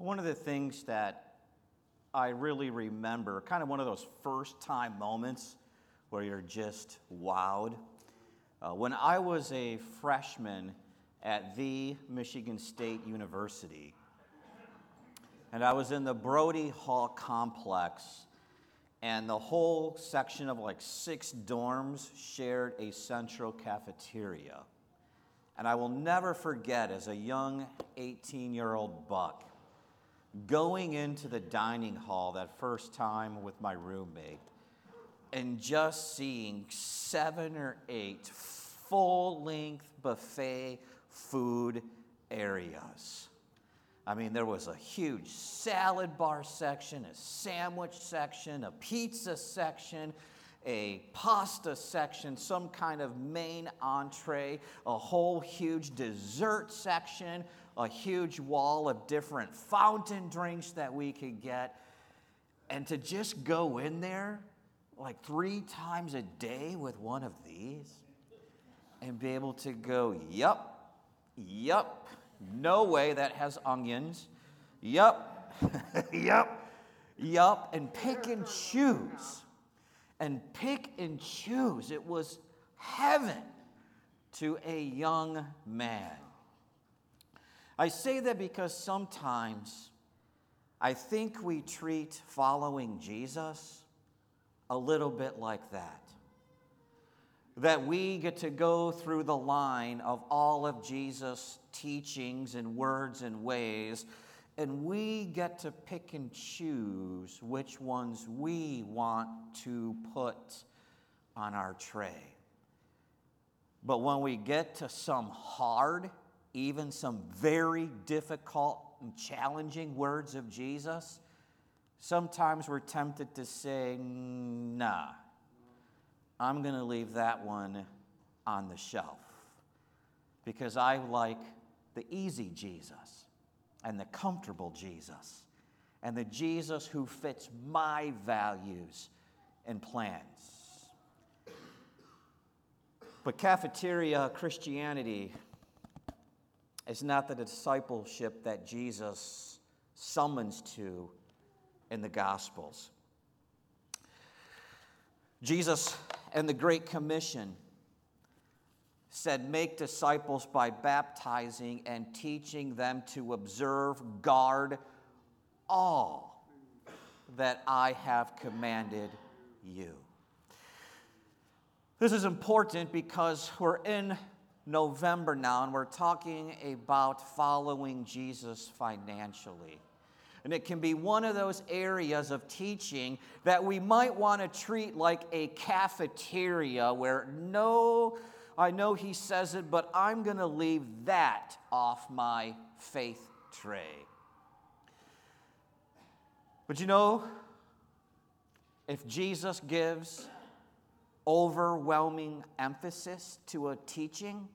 One of the things that I really remember, kind of one of those first time moments where you're just wowed. Uh, when I was a freshman at the Michigan State University, and I was in the Brody Hall complex, and the whole section of like six dorms shared a central cafeteria. And I will never forget as a young 18 year old buck going into the dining hall that first time with my roommate and just seeing seven or eight full length buffet food areas. I mean, there was a huge salad bar section, a sandwich section, a pizza section, a pasta section, some kind of main entree, a whole huge dessert section, a huge wall of different fountain drinks that we could get. And to just go in there like three times a day with one of these and be able to go, yup, yup, no way that has onions, yup, yup, yup, and pick and choose. And pick and choose. It was heaven to a young man. I say that because sometimes I think we treat following Jesus a little bit like that. That we get to go through the line of all of Jesus' teachings and words and ways, and we get to pick and choose which ones we want to put on our tray. But when we get to some hard, even some very difficult and challenging words of Jesus, sometimes we're tempted to say, nah, I'm going to leave that one on the shelf because I like the easy Jesus and the comfortable Jesus and the Jesus who fits my values and plans. But cafeteria Christianity is not the discipleship that Jesus summons to in the Gospels. Jesus and the Great Commission said, Make disciples by baptizing and teaching them to observe, guard all that I have commanded you. This is important because we're in November now and we're talking about following Jesus financially. And it can be one of those areas of teaching that we might want to treat like a cafeteria where no, I know he says it, but I'm going to leave that off my faith tray. But you know, if Jesus gives overwhelming emphasis to a teaching,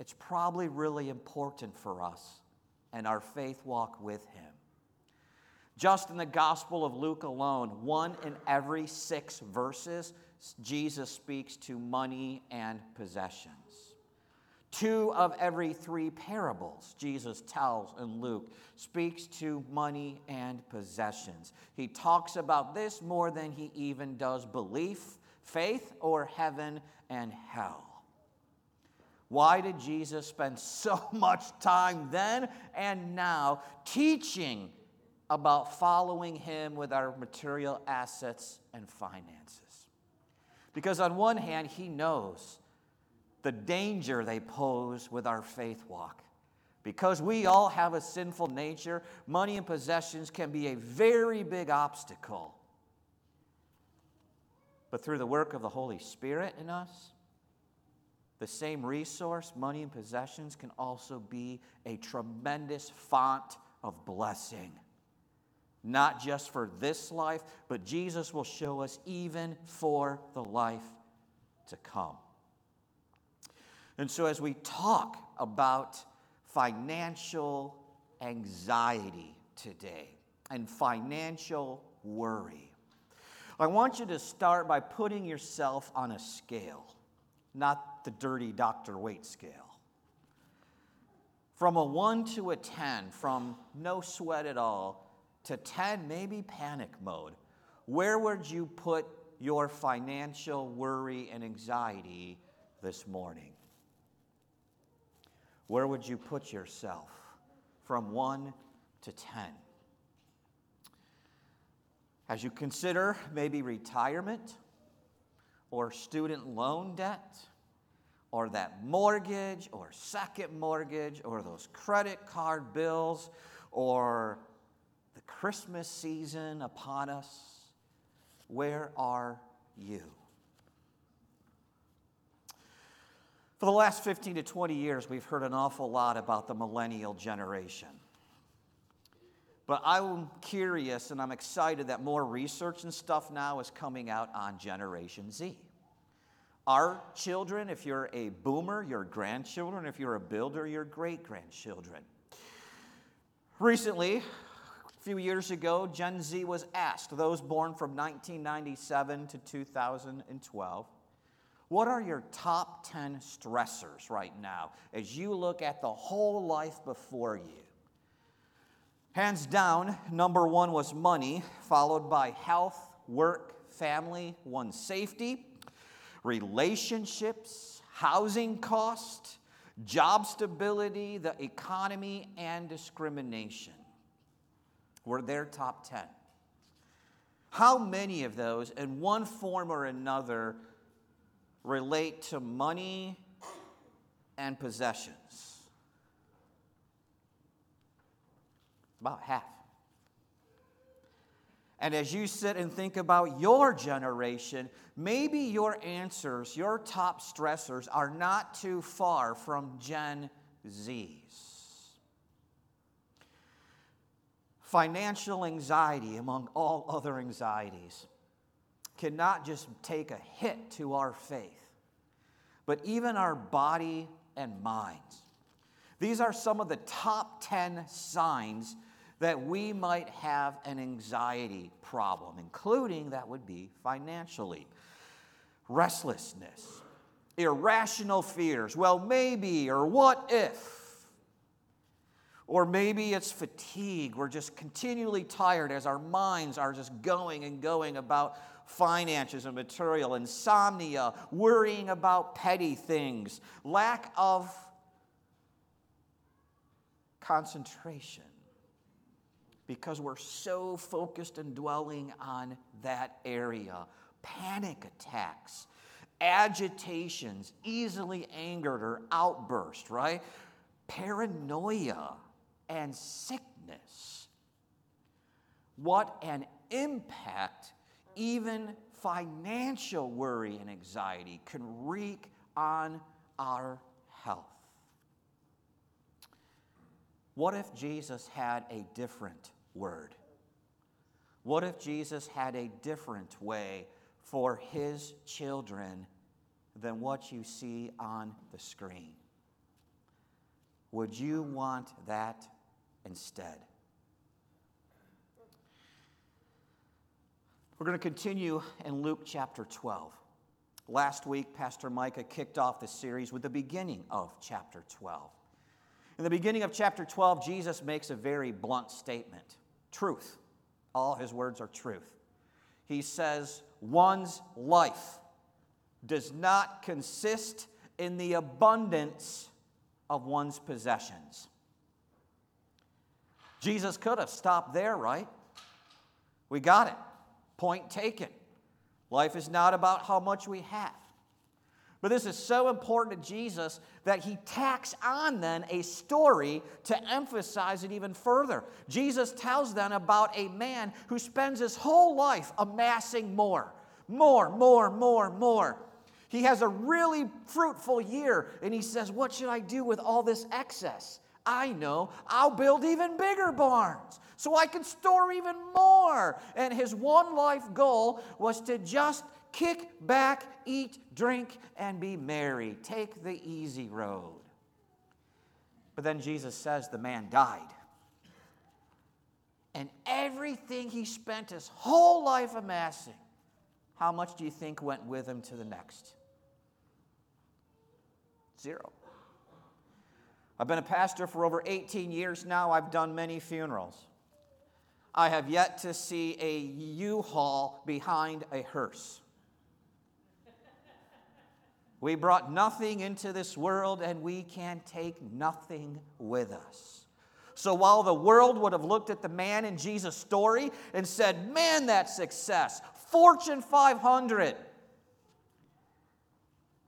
it's probably really important for us and our faith walk with Him. Just in the Gospel of Luke alone, one in every six verses, Jesus speaks to money and possessions. Two of every three parables Jesus tells in Luke speaks to money and possessions. He talks about this more than he even does belief, faith, or heaven and hell. Why did Jesus spend so much time then and now teaching about following Him with our material assets and finances. Because, on one hand, He knows the danger they pose with our faith walk. Because we all have a sinful nature, money and possessions can be a very big obstacle. But through the work of the Holy Spirit in us, the same resource, money and possessions, can also be a tremendous font of blessing not just for this life, but Jesus will show us even for the life to come. And so, as we talk about financial anxiety today and financial worry, I want you to start by putting yourself on a scale, not the dirty Dr. Weight scale. From a 1 to a 10, from no sweat at all to 10, maybe panic mode, where would you put your financial worry and anxiety this morning? Where would you put yourself from 1 to 10? As you consider maybe retirement or student loan debt or that mortgage or second mortgage or those credit card bills or Christmas season upon us, where are you? For the last 15 to 20 years, we've heard an awful lot about the millennial generation. But I'm curious and I'm excited that more research and stuff now is coming out on Generation Z. Our children, if you're a boomer, your grandchildren, if you're a builder, your great grandchildren. Recently, few years ago, Gen Z was asked, those born from 1997 to 2012, what are your top 10 stressors right now as you look at the whole life before you? Hands down, number one was money, followed by health, work, family, one's safety, relationships, housing cost, job stability, the economy, and discrimination were their top 10. How many of those, in one form or another, relate to money and possessions? About half. And as you sit and think about your generation, maybe your answers, your top stressors, are not too far from Gen Z's. Financial anxiety, among all other anxieties, cannot just take a hit to our faith, but even our body and minds. These are some of the top 10 signs that we might have an anxiety problem, including that would be financially. Restlessness, irrational fears, well, maybe, or what if? Or maybe it's fatigue. We're just continually tired as our minds are just going and going about finances and material, insomnia, worrying about petty things, lack of concentration because we're so focused and dwelling on that area. Panic attacks, agitations, easily angered or outburst, right? Paranoia and sickness. What an impact even financial worry and anxiety can wreak on our health. What if Jesus had a different word? What if Jesus had a different way for his children than what you see on the screen? Would you want that instead? We're going to continue in Luke chapter 12. Last week, Pastor Micah kicked off the series with the beginning of chapter 12. In the beginning of chapter 12, Jesus makes a very blunt statement truth. All his words are truth. He says, one's life does not consist in the abundance of one's possessions. Jesus could have stopped there, right? We got it. Point taken. Life is not about how much we have. But this is so important to Jesus that he tacks on then a story to emphasize it even further. Jesus tells then about a man who spends his whole life amassing more, more, more, more, more. He has a really fruitful year and he says, What should I do with all this excess? I know, I'll build even bigger barns so I can store even more. And his one life goal was to just kick back, eat, drink, and be merry. Take the easy road. But then Jesus says the man died. And everything he spent his whole life amassing, how much do you think went with him to the next? Zero. I've been a pastor for over 18 years now. I've done many funerals. I have yet to see a U haul behind a hearse. We brought nothing into this world and we can take nothing with us. So while the world would have looked at the man in Jesus' story and said, Man, that success, Fortune 500.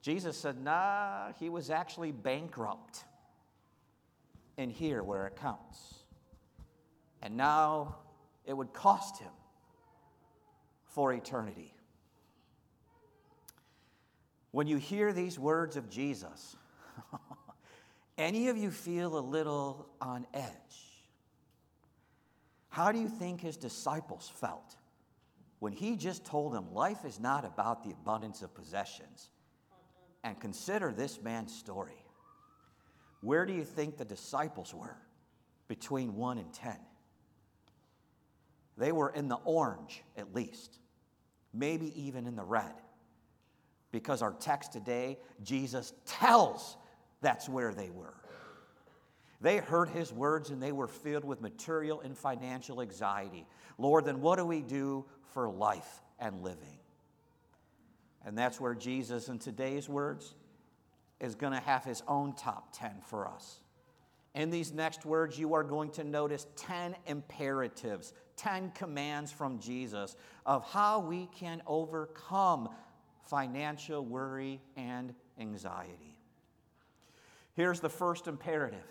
Jesus said, Nah, he was actually bankrupt. And here where it counts. And now it would cost him for eternity. When you hear these words of Jesus, any of you feel a little on edge? How do you think his disciples felt when he just told them life is not about the abundance of possessions? And consider this man's story. Where do you think the disciples were between 1 and 10? They were in the orange, at least, maybe even in the red. Because our text today, Jesus tells that's where they were. They heard his words and they were filled with material and financial anxiety. Lord, then what do we do for life and living? And that's where Jesus, in today's words, is going to have his own top 10 for us. In these next words, you are going to notice 10 imperatives, 10 commands from Jesus of how we can overcome financial worry and anxiety. Here's the first imperative.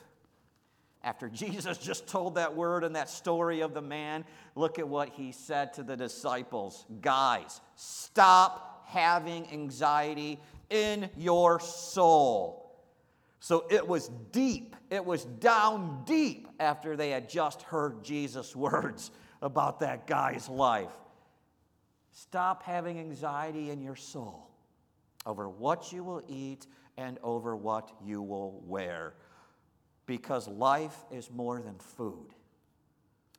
After Jesus just told that word and that story of the man, look at what he said to the disciples Guys, stop having anxiety in your soul. So it was deep, it was down deep after they had just heard Jesus' words about that guy's life. Stop having anxiety in your soul over what you will eat and over what you will wear. Because life is more than food,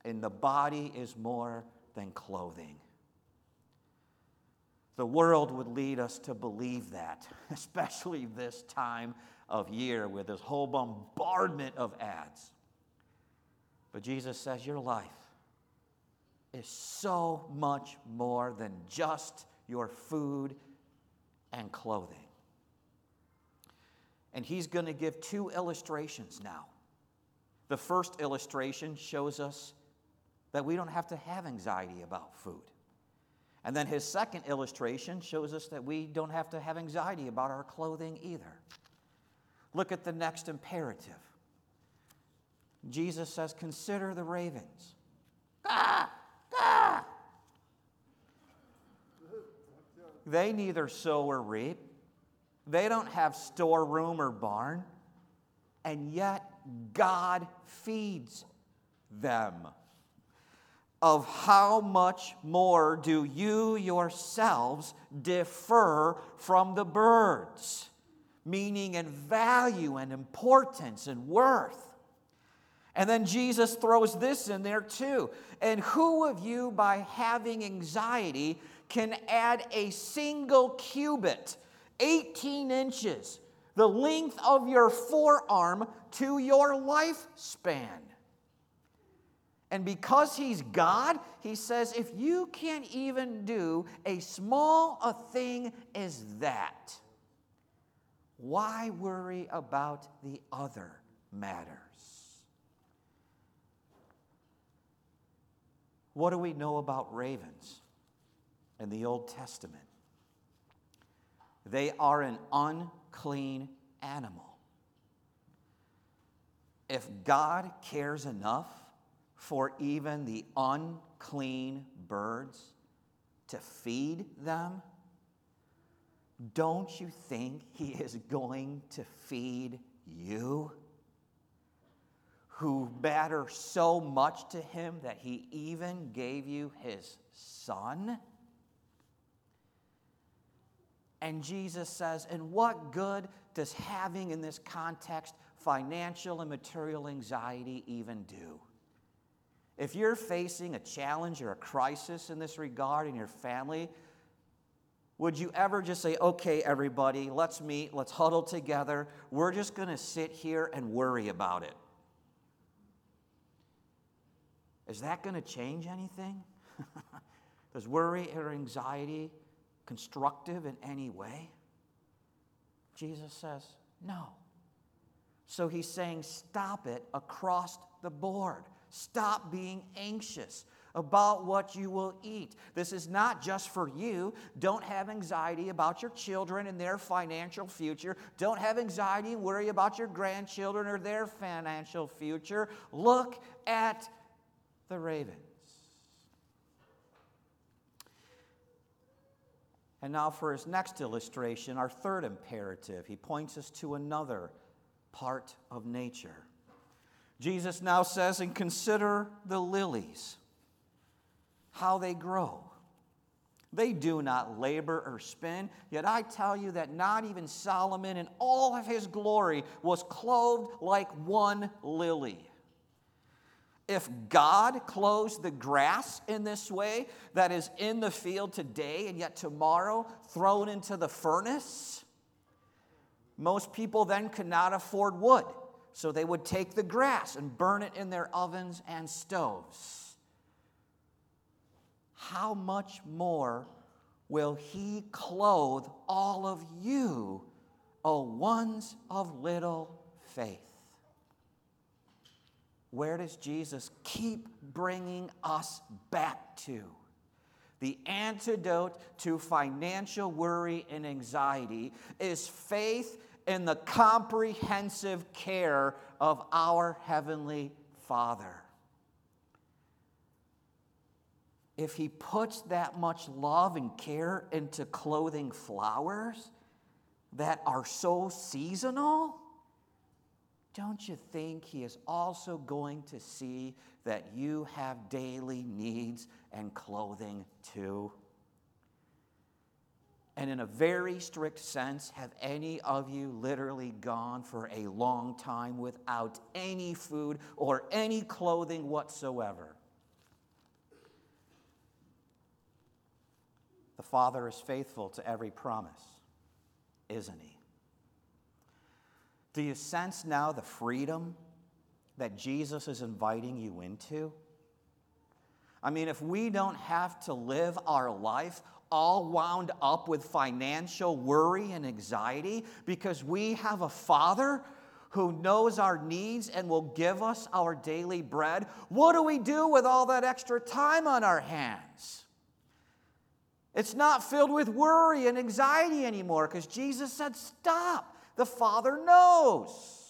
and the body is more than clothing. The world would lead us to believe that, especially this time of year with this whole bombardment of ads. But Jesus says, Your life is so much more than just your food and clothing. And he's going to give two illustrations now. The first illustration shows us that we don't have to have anxiety about food. And then his second illustration shows us that we don't have to have anxiety about our clothing either. Look at the next imperative. Jesus says, Consider the ravens. Ah, ah. They neither sow or reap, they don't have storeroom or barn, and yet God feeds them. Of how much more do you yourselves differ from the birds? Meaning and value and importance and worth. And then Jesus throws this in there too. And who of you, by having anxiety, can add a single cubit, 18 inches, the length of your forearm, to your lifespan? And because he's God, he says, if you can't even do a small a thing as that, why worry about the other matters? What do we know about ravens in the Old Testament? They are an unclean animal. If God cares enough for even the unclean birds to feed them, don't you think He is going to feed you? who matter so much to him that he even gave you his son? And Jesus says, and what good does having in this context financial and material anxiety even do? If you're facing a challenge or a crisis in this regard in your family, would you ever just say, okay, everybody, let's meet, let's huddle together. We're just going to sit here and worry about it? Is that going to change anything? Does worry or anxiety constructive in any way? Jesus says, no. So he's saying, stop it across the board. Stop being anxious about what you will eat. This is not just for you. Don't have anxiety about your children and their financial future. Don't have anxiety and worry about your grandchildren or their financial future. Look at the ravens. And now, for his next illustration, our third imperative, he points us to another part of nature. Jesus now says, and consider the lilies, how they grow. They do not labor or spin, yet I tell you that not even Solomon in all of his glory was clothed like one lily. If God clothes the grass in this way that is in the field today and yet tomorrow thrown into the furnace, most people then could not afford wood. So they would take the grass and burn it in their ovens and stoves. How much more will He clothe all of you, O ones of little faith? Where does Jesus keep bringing us back to? The antidote to financial worry and anxiety is faith in the comprehensive care of our Heavenly Father. If He puts that much love and care into clothing flowers that are so seasonal, don't you think He is also going to see that you have daily needs and clothing too? And in a very strict sense, have any of you literally gone for a long time without any food or any clothing whatsoever? The Father is faithful to every promise, isn't He? Do you sense now the freedom that Jesus is inviting you into? I mean, if we don't have to live our life all wound up with financial worry and anxiety because we have a Father who knows our needs and will give us our daily bread, what do we do with all that extra time on our hands? It's not filled with worry and anxiety anymore because Jesus said, Stop. The Father knows.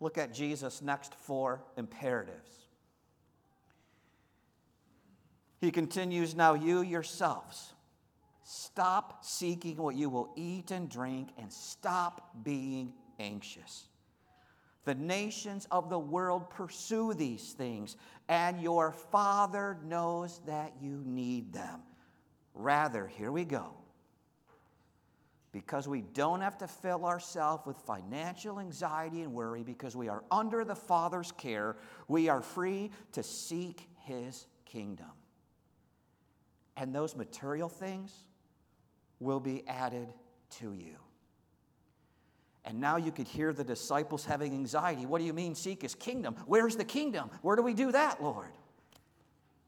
Look at Jesus' next four imperatives. He continues, Now you yourselves, stop seeking what you will eat and drink, and stop being anxious. The nations of the world pursue these things, and your Father knows that you need them. Rather, here we go. Because we don't have to fill ourselves with financial anxiety and worry, because we are under the Father's care, we are free to seek His kingdom. And those material things will be added to you. And now you could hear the disciples having anxiety. What do you mean, seek his kingdom? Where's the kingdom? Where do we do that, Lord?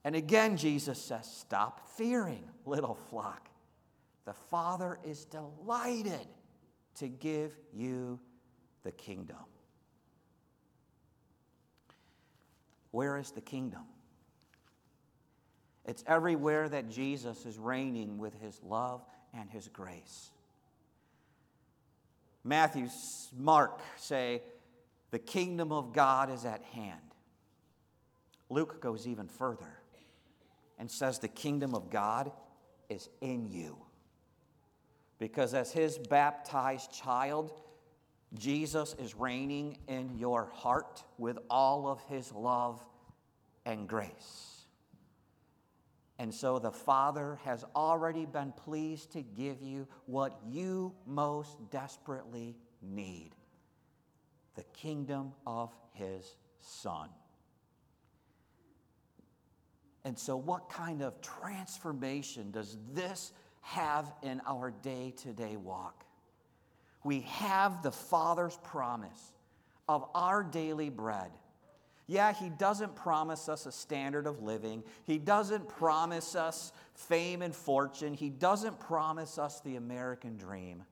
And again, Jesus says, Stop fearing, little flock. The Father is delighted to give you the kingdom. Where is the kingdom? It's everywhere that Jesus is reigning with his love and his grace. Matthew, Mark say, the kingdom of God is at hand. Luke goes even further and says the kingdom of God is in you. Because as his baptized child, Jesus is reigning in your heart with all of his love and grace. And so the Father has already been pleased to give you what you most desperately need the kingdom of his Son. And so, what kind of transformation does this have in our day to day walk? We have the Father's promise of our daily bread. Yeah, He doesn't promise us a standard of living, He doesn't promise us fame and fortune, He doesn't promise us the American dream.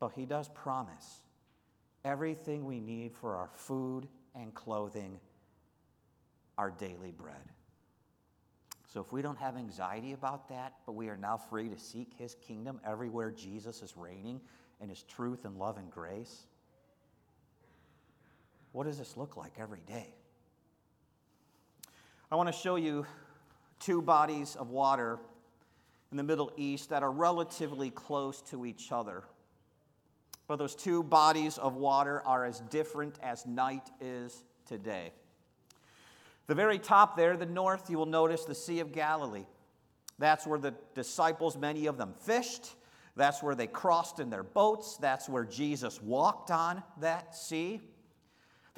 But He does promise everything we need for our food and clothing, our daily bread. So if we don't have anxiety about that, but we are now free to seek his kingdom everywhere Jesus is reigning in his truth and love and grace, what does this look like every day? I want to show you two bodies of water in the Middle East that are relatively close to each other. But those two bodies of water are as different as night is today. The very top there, the north, you will notice the Sea of Galilee. That's where the disciples, many of them, fished. That's where they crossed in their boats. That's where Jesus walked on that sea.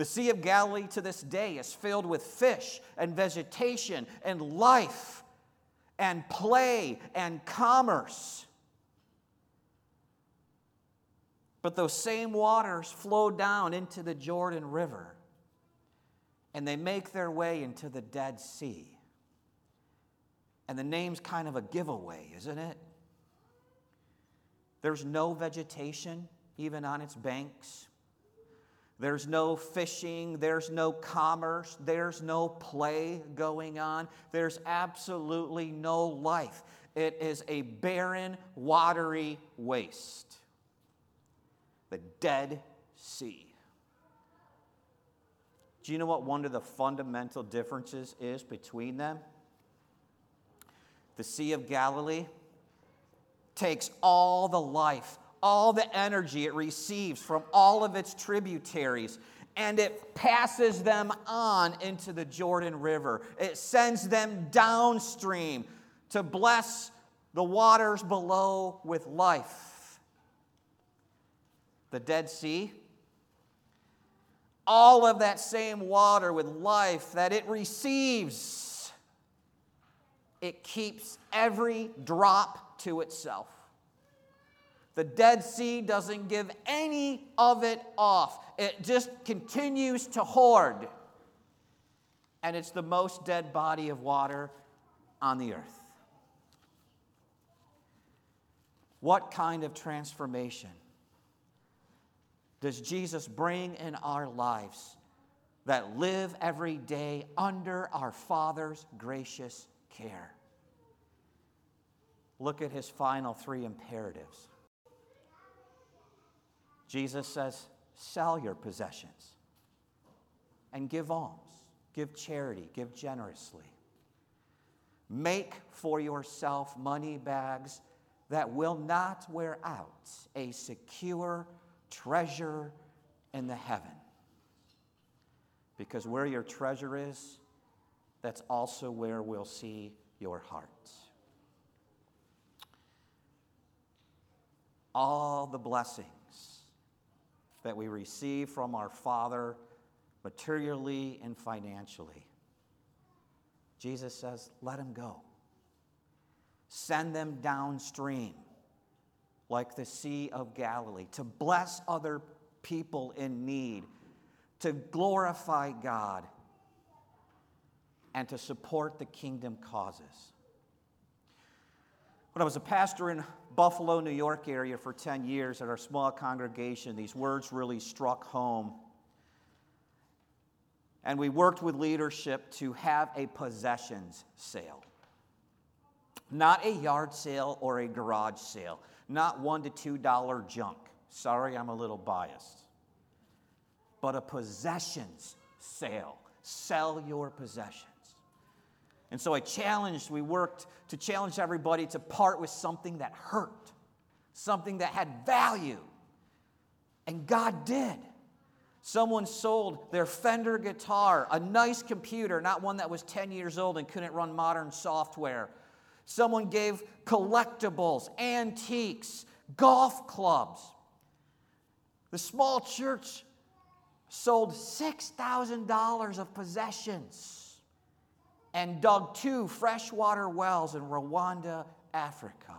The Sea of Galilee to this day is filled with fish and vegetation and life and play and commerce. But those same waters flow down into the Jordan River and they make their way into the Dead Sea. And the name's kind of a giveaway, isn't it? There's no vegetation, even on its banks. There's no fishing, there's no commerce, there's no play going on. There's absolutely no life. It is a barren, watery waste. The Dead Sea. Do you know what one of the fundamental differences is between them? The Sea of Galilee takes all the life, all the energy it receives from all of its tributaries, and it passes them on into the Jordan River. It sends them downstream to bless the waters below with life. The Dead Sea all of that same water with life that it receives, it keeps every drop to itself. The Dead Sea doesn't give any of it off, it just continues to hoard. And it's the most dead body of water on the earth. What kind of transformation does Jesus bring in our lives that live every day under our Father's gracious care? Look at his final three imperatives. Jesus says, Sell your possessions and give alms, give charity, give generously. Make for yourself money bags that will not wear out, a secure treasure in the heaven. Because where your treasure is, that's also where we'll see your heart. All the blessings that we receive from our Father, materially and financially, Jesus says, let them go. Send them downstream like the Sea of Galilee, to bless other people in need, to glorify God, and to support the kingdom causes. When I was a pastor in Buffalo, New York area for 10 years at our small congregation, these words really struck home. And we worked with leadership to have a possessions sale. Not a yard sale or a garage sale, not one to two dollar junk. Sorry, I'm a little biased. But a possessions sale. Sell your possessions. And so I challenged, we worked to challenge everybody to part with something that hurt, something that had value. And God did. Someone sold their Fender guitar, a nice computer, not one that was 10 years old and couldn't run modern software, Someone gave collectibles, antiques, golf clubs. The small church sold $6,000 of possessions. And dug two freshwater wells in Rwanda, Africa.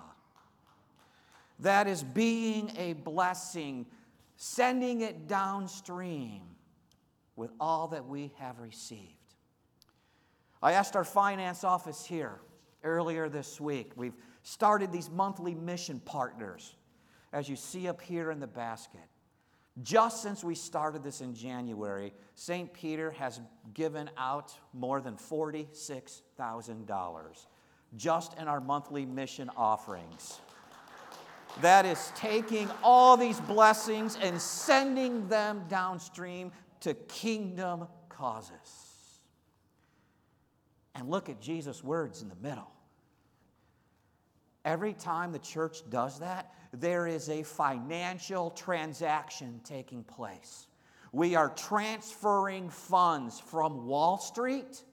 That is being a blessing, sending it downstream with all that we have received. I asked our finance office here earlier this week. We've started these monthly mission partners, as you see up here in the basket. Just since we started this in January, St. Peter has given out more than $46,000 just in our monthly mission offerings. That is taking all these blessings and sending them downstream to kingdom causes. And look at Jesus' words in the middle. Every time the church does that, there is a financial transaction taking place. We are transferring funds from Wall Street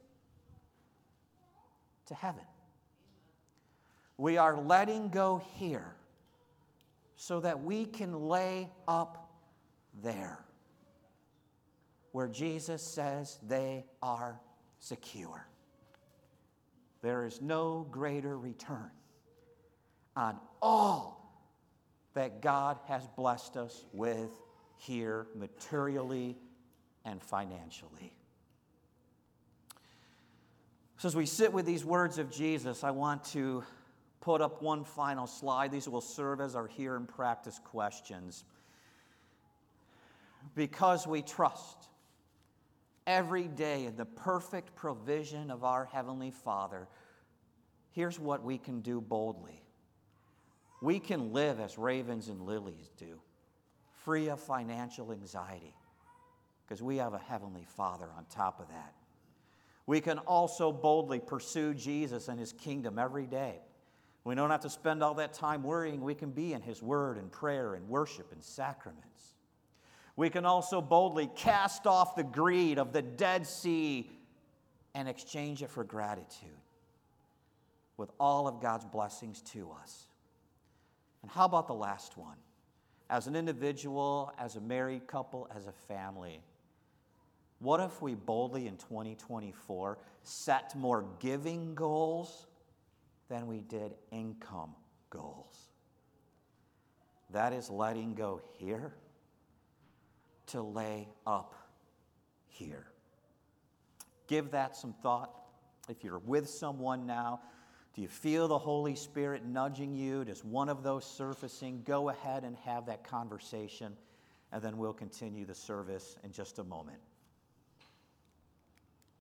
to heaven. We are letting go here so that we can lay up there where Jesus says they are secure. There is no greater return on all that God has blessed us with here materially and financially. So, as we sit with these words of Jesus, I want to put up one final slide. These will serve as our here and practice questions. Because we trust every day in the perfect provision of our Heavenly Father, here's what we can do boldly we can live as ravens and lilies do, free of financial anxiety, because we have a Heavenly Father on top of that. We can also boldly pursue Jesus and His kingdom every day. We don't have to spend all that time worrying. We can be in His Word and prayer and worship and sacraments. We can also boldly cast off the greed of the Dead Sea and exchange it for gratitude with all of God's blessings to us. And how about the last one? As an individual, as a married couple, as a family, what if we boldly in 2024 set more giving goals than we did income goals? That is letting go here to lay up here. Give that some thought. If you're with someone now, do you feel the Holy Spirit nudging you? Does one of those surfacing? Go ahead and have that conversation, and then we'll continue the service in just a moment.